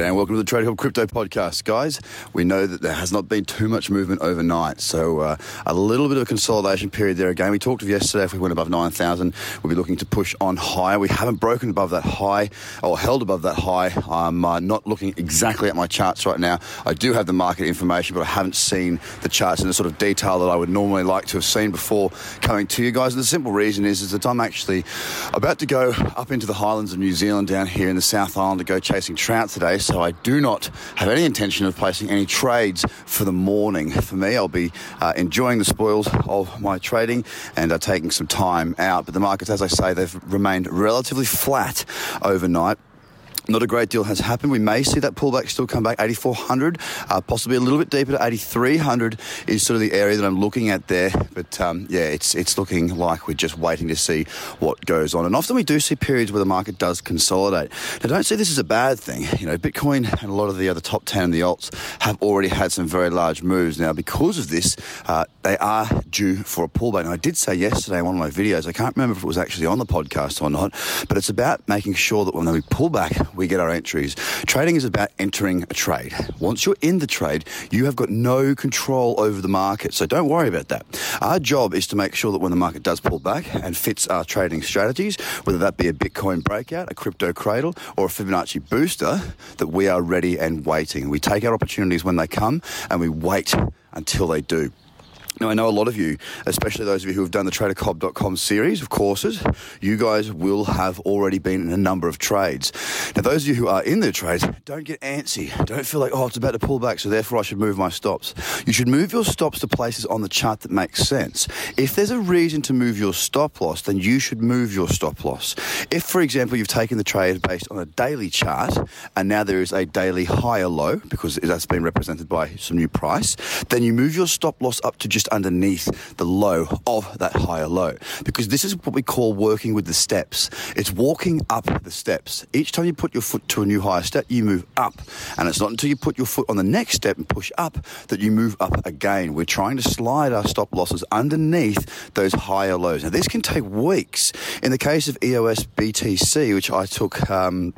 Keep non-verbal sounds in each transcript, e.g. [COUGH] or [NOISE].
G'day and welcome to the Trader Cobb Crypto Podcast, guys. We know that there has not been too much movement overnight, so uh, a little bit of a consolidation period there again. We talked of yesterday if we went above 9,000, we'll be looking to push on higher. We haven't broken above that high or held above that high. I'm uh, not looking exactly at my charts right now. I do have the market information, but I haven't seen the charts in the sort of detail that I would normally like to have seen before coming to you guys. And the simple reason is, is that I'm actually about to go up into the highlands of New Zealand down here in the South Island to go chasing trout today so I do not have any intention of placing any trades for the morning. For me, I'll be uh, enjoying the spoils of my trading and uh, taking some time out. But the markets, as I say, they've remained relatively flat overnight. Not a great deal has happened. We may see that pullback still come back 8,400, uh, possibly a little bit deeper to 8,300 is sort of the area that I'm looking at there. But um, yeah, it's it's looking like we're just waiting to see what goes on. And often we do see periods where the market does consolidate. Now, don't see this as a bad thing. You know, Bitcoin and a lot of the other top 10 and the alts have already had some very large moves. Now, because of this, uh, they are due for a pullback. And I did say yesterday in one of my videos, I can't remember if it was actually on the podcast or not, but it's about making sure that when we pull back, we get our entries. Trading is about entering a trade. Once you're in the trade, you have got no control over the market. So don't worry about that. Our job is to make sure that when the market does pull back and fits our trading strategies, whether that be a Bitcoin breakout, a crypto cradle, or a Fibonacci booster, that we are ready and waiting. We take our opportunities when they come and we wait until they do. Now, I know a lot of you, especially those of you who have done the tradercobb.com series of courses, you guys will have already been in a number of trades. Now, those of you who are in the trades, don't get antsy. Don't feel like, oh, it's about to pull back, so therefore I should move my stops. You should move your stops to places on the chart that make sense. If there's a reason to move your stop loss, then you should move your stop loss. If, for example, you've taken the trade based on a daily chart and now there is a daily higher low because that's been represented by some new price, then you move your stop loss up to just underneath the low of that higher low. Because this is what we call working with the steps. It's walking up the steps. Each time you put your foot to a new higher step, you move up. And it's not until you put your foot on the next step and push up that you move up again. We're trying to slide our stop losses underneath those higher lows. Now, this can take weeks. In the case of EOS BTC, which I took. Um,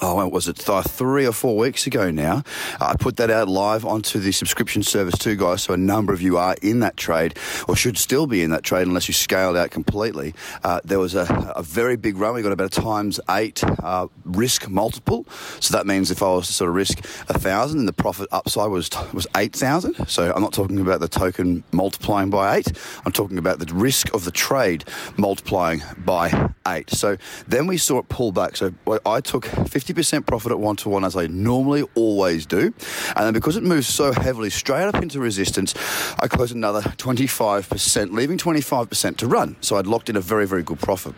oh, what was it, th- three or four weeks ago now. Uh, I put that out live onto the subscription service too, guys. So a number of you are in that trade or should still be in that trade unless you scaled out completely. Uh, there was a, a very big run. We got about a times eight uh, risk multiple. So that means if I was to sort of risk a thousand and the profit upside was, was 8,000. So I'm not talking about the token multiplying by eight. I'm talking about the risk of the trade multiplying by eight. So then we saw it pull back. So I took 50% profit at one to one as I normally always do. And then because it moves so heavily straight up into resistance, I closed another 25%, leaving 25% to run. So I'd locked in a very, very good profit.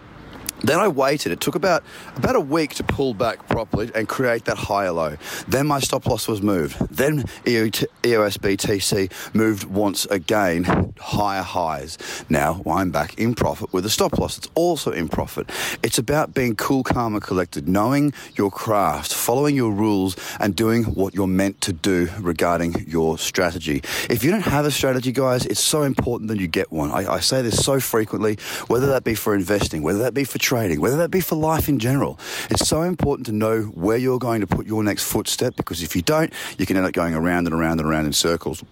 Then I waited. It took about about a week to pull back properly and create that higher low. Then my stop loss was moved. Then E EOS BTC moved once again, higher highs. Now I'm back in profit with a stop loss. It's also in profit. It's about being cool, calm, and collected, knowing your craft, following your rules, and doing what you're meant to do regarding your strategy. If you don't have a strategy, guys, it's so important that you get one. I, I say this so frequently, whether that be for investing, whether that be for trading, whether that be for life in general. It's so important to know where you're going to put your next footstep because if you don't, you can end up going around and around and around in circles.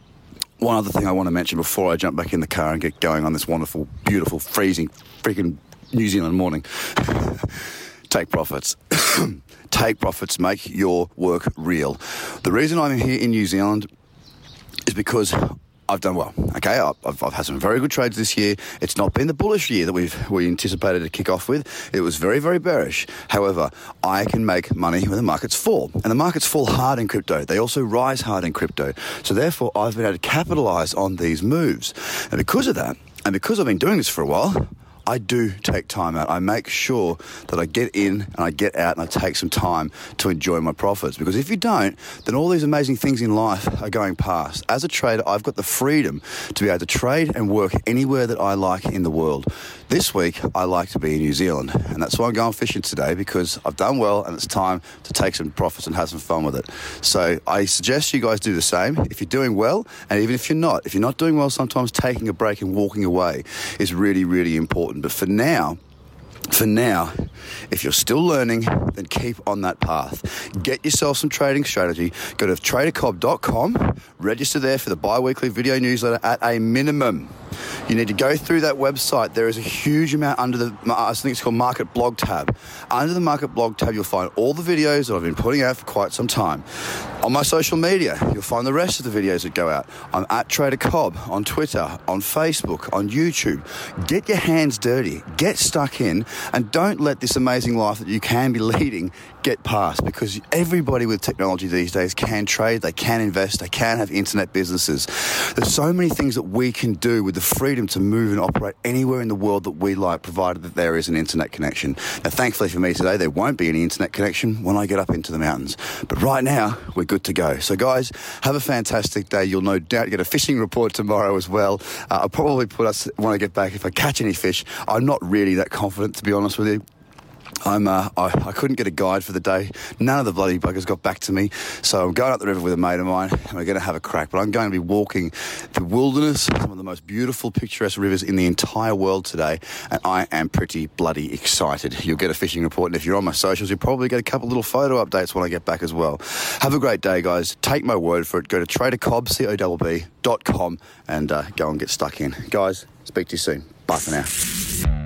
One other thing I want to mention before I jump back in the car and get going on this wonderful, beautiful, freezing, freaking New Zealand morning. [LAUGHS] Take profits. [COUGHS] Take profits, make your work real. The reason I'm here in New Zealand is because I've done well. Okay, I've, I've, had some very good trades this year. It's not been the bullish year that we've we anticipated to kick off with. It was very very bearish. However, I can make money when the markets fall, and the markets fall hard in crypto. They also rise hard in crypto. So therefore, I've been able to capitalize on these moves, and because of that, and because I've been doing this for a while. I do take time out. I make sure that I get in and I get out and I take some time to enjoy my profits. Because if you don't, then all these amazing things in life are going past. As a trader, I've got the freedom to be able to trade and work anywhere that I like in the world. This week, I like to be in New Zealand, and that's why I'm going fishing today because I've done well and it's time to take some profits and have some fun with it. So I suggest you guys do the same. If you're doing well, and even if you're not, if you're not doing well, sometimes taking a break and walking away is really, really important. But for now, for now, if you're still learning, then keep on that path. Get yourself some trading strategy. Go to tradercobb.com, register there for the bi weekly video newsletter at a minimum. You need to go through that website. There is a huge amount under the, I think it's called Market Blog tab. Under the Market Blog tab, you'll find all the videos that I've been putting out for quite some time. On my social media, you'll find the rest of the videos that go out. I'm at Trader Cobb on Twitter, on Facebook, on YouTube. Get your hands dirty, get stuck in, and don't let this amazing life that you can be [LAUGHS] leading get past because everybody with technology these days can trade, they can invest, they can have internet businesses. There's so many things that we can do with the freedom to move and operate anywhere in the world that we like, provided that there is an internet connection. Now, thankfully for me today, there won't be any internet connection when I get up into the mountains. But right now, we're good to go. So, guys, have a fantastic day. You'll no doubt get a fishing report tomorrow as well. Uh, I'll probably put us when I get back if I catch any fish. I'm not really that confident, to be honest with you. I'm, uh, I, I, couldn't get a guide for the day. None of the bloody buggers got back to me. So I'm going up the river with a mate of mine and we're going to have a crack. But I'm going to be walking the wilderness, some of the most beautiful, picturesque rivers in the entire world today. And I am pretty bloody excited. You'll get a fishing report. And if you're on my socials, you'll probably get a couple little photo updates when I get back as well. Have a great day, guys. Take my word for it. Go to tradercobb.com and uh, go and get stuck in. Guys, speak to you soon. Bye for now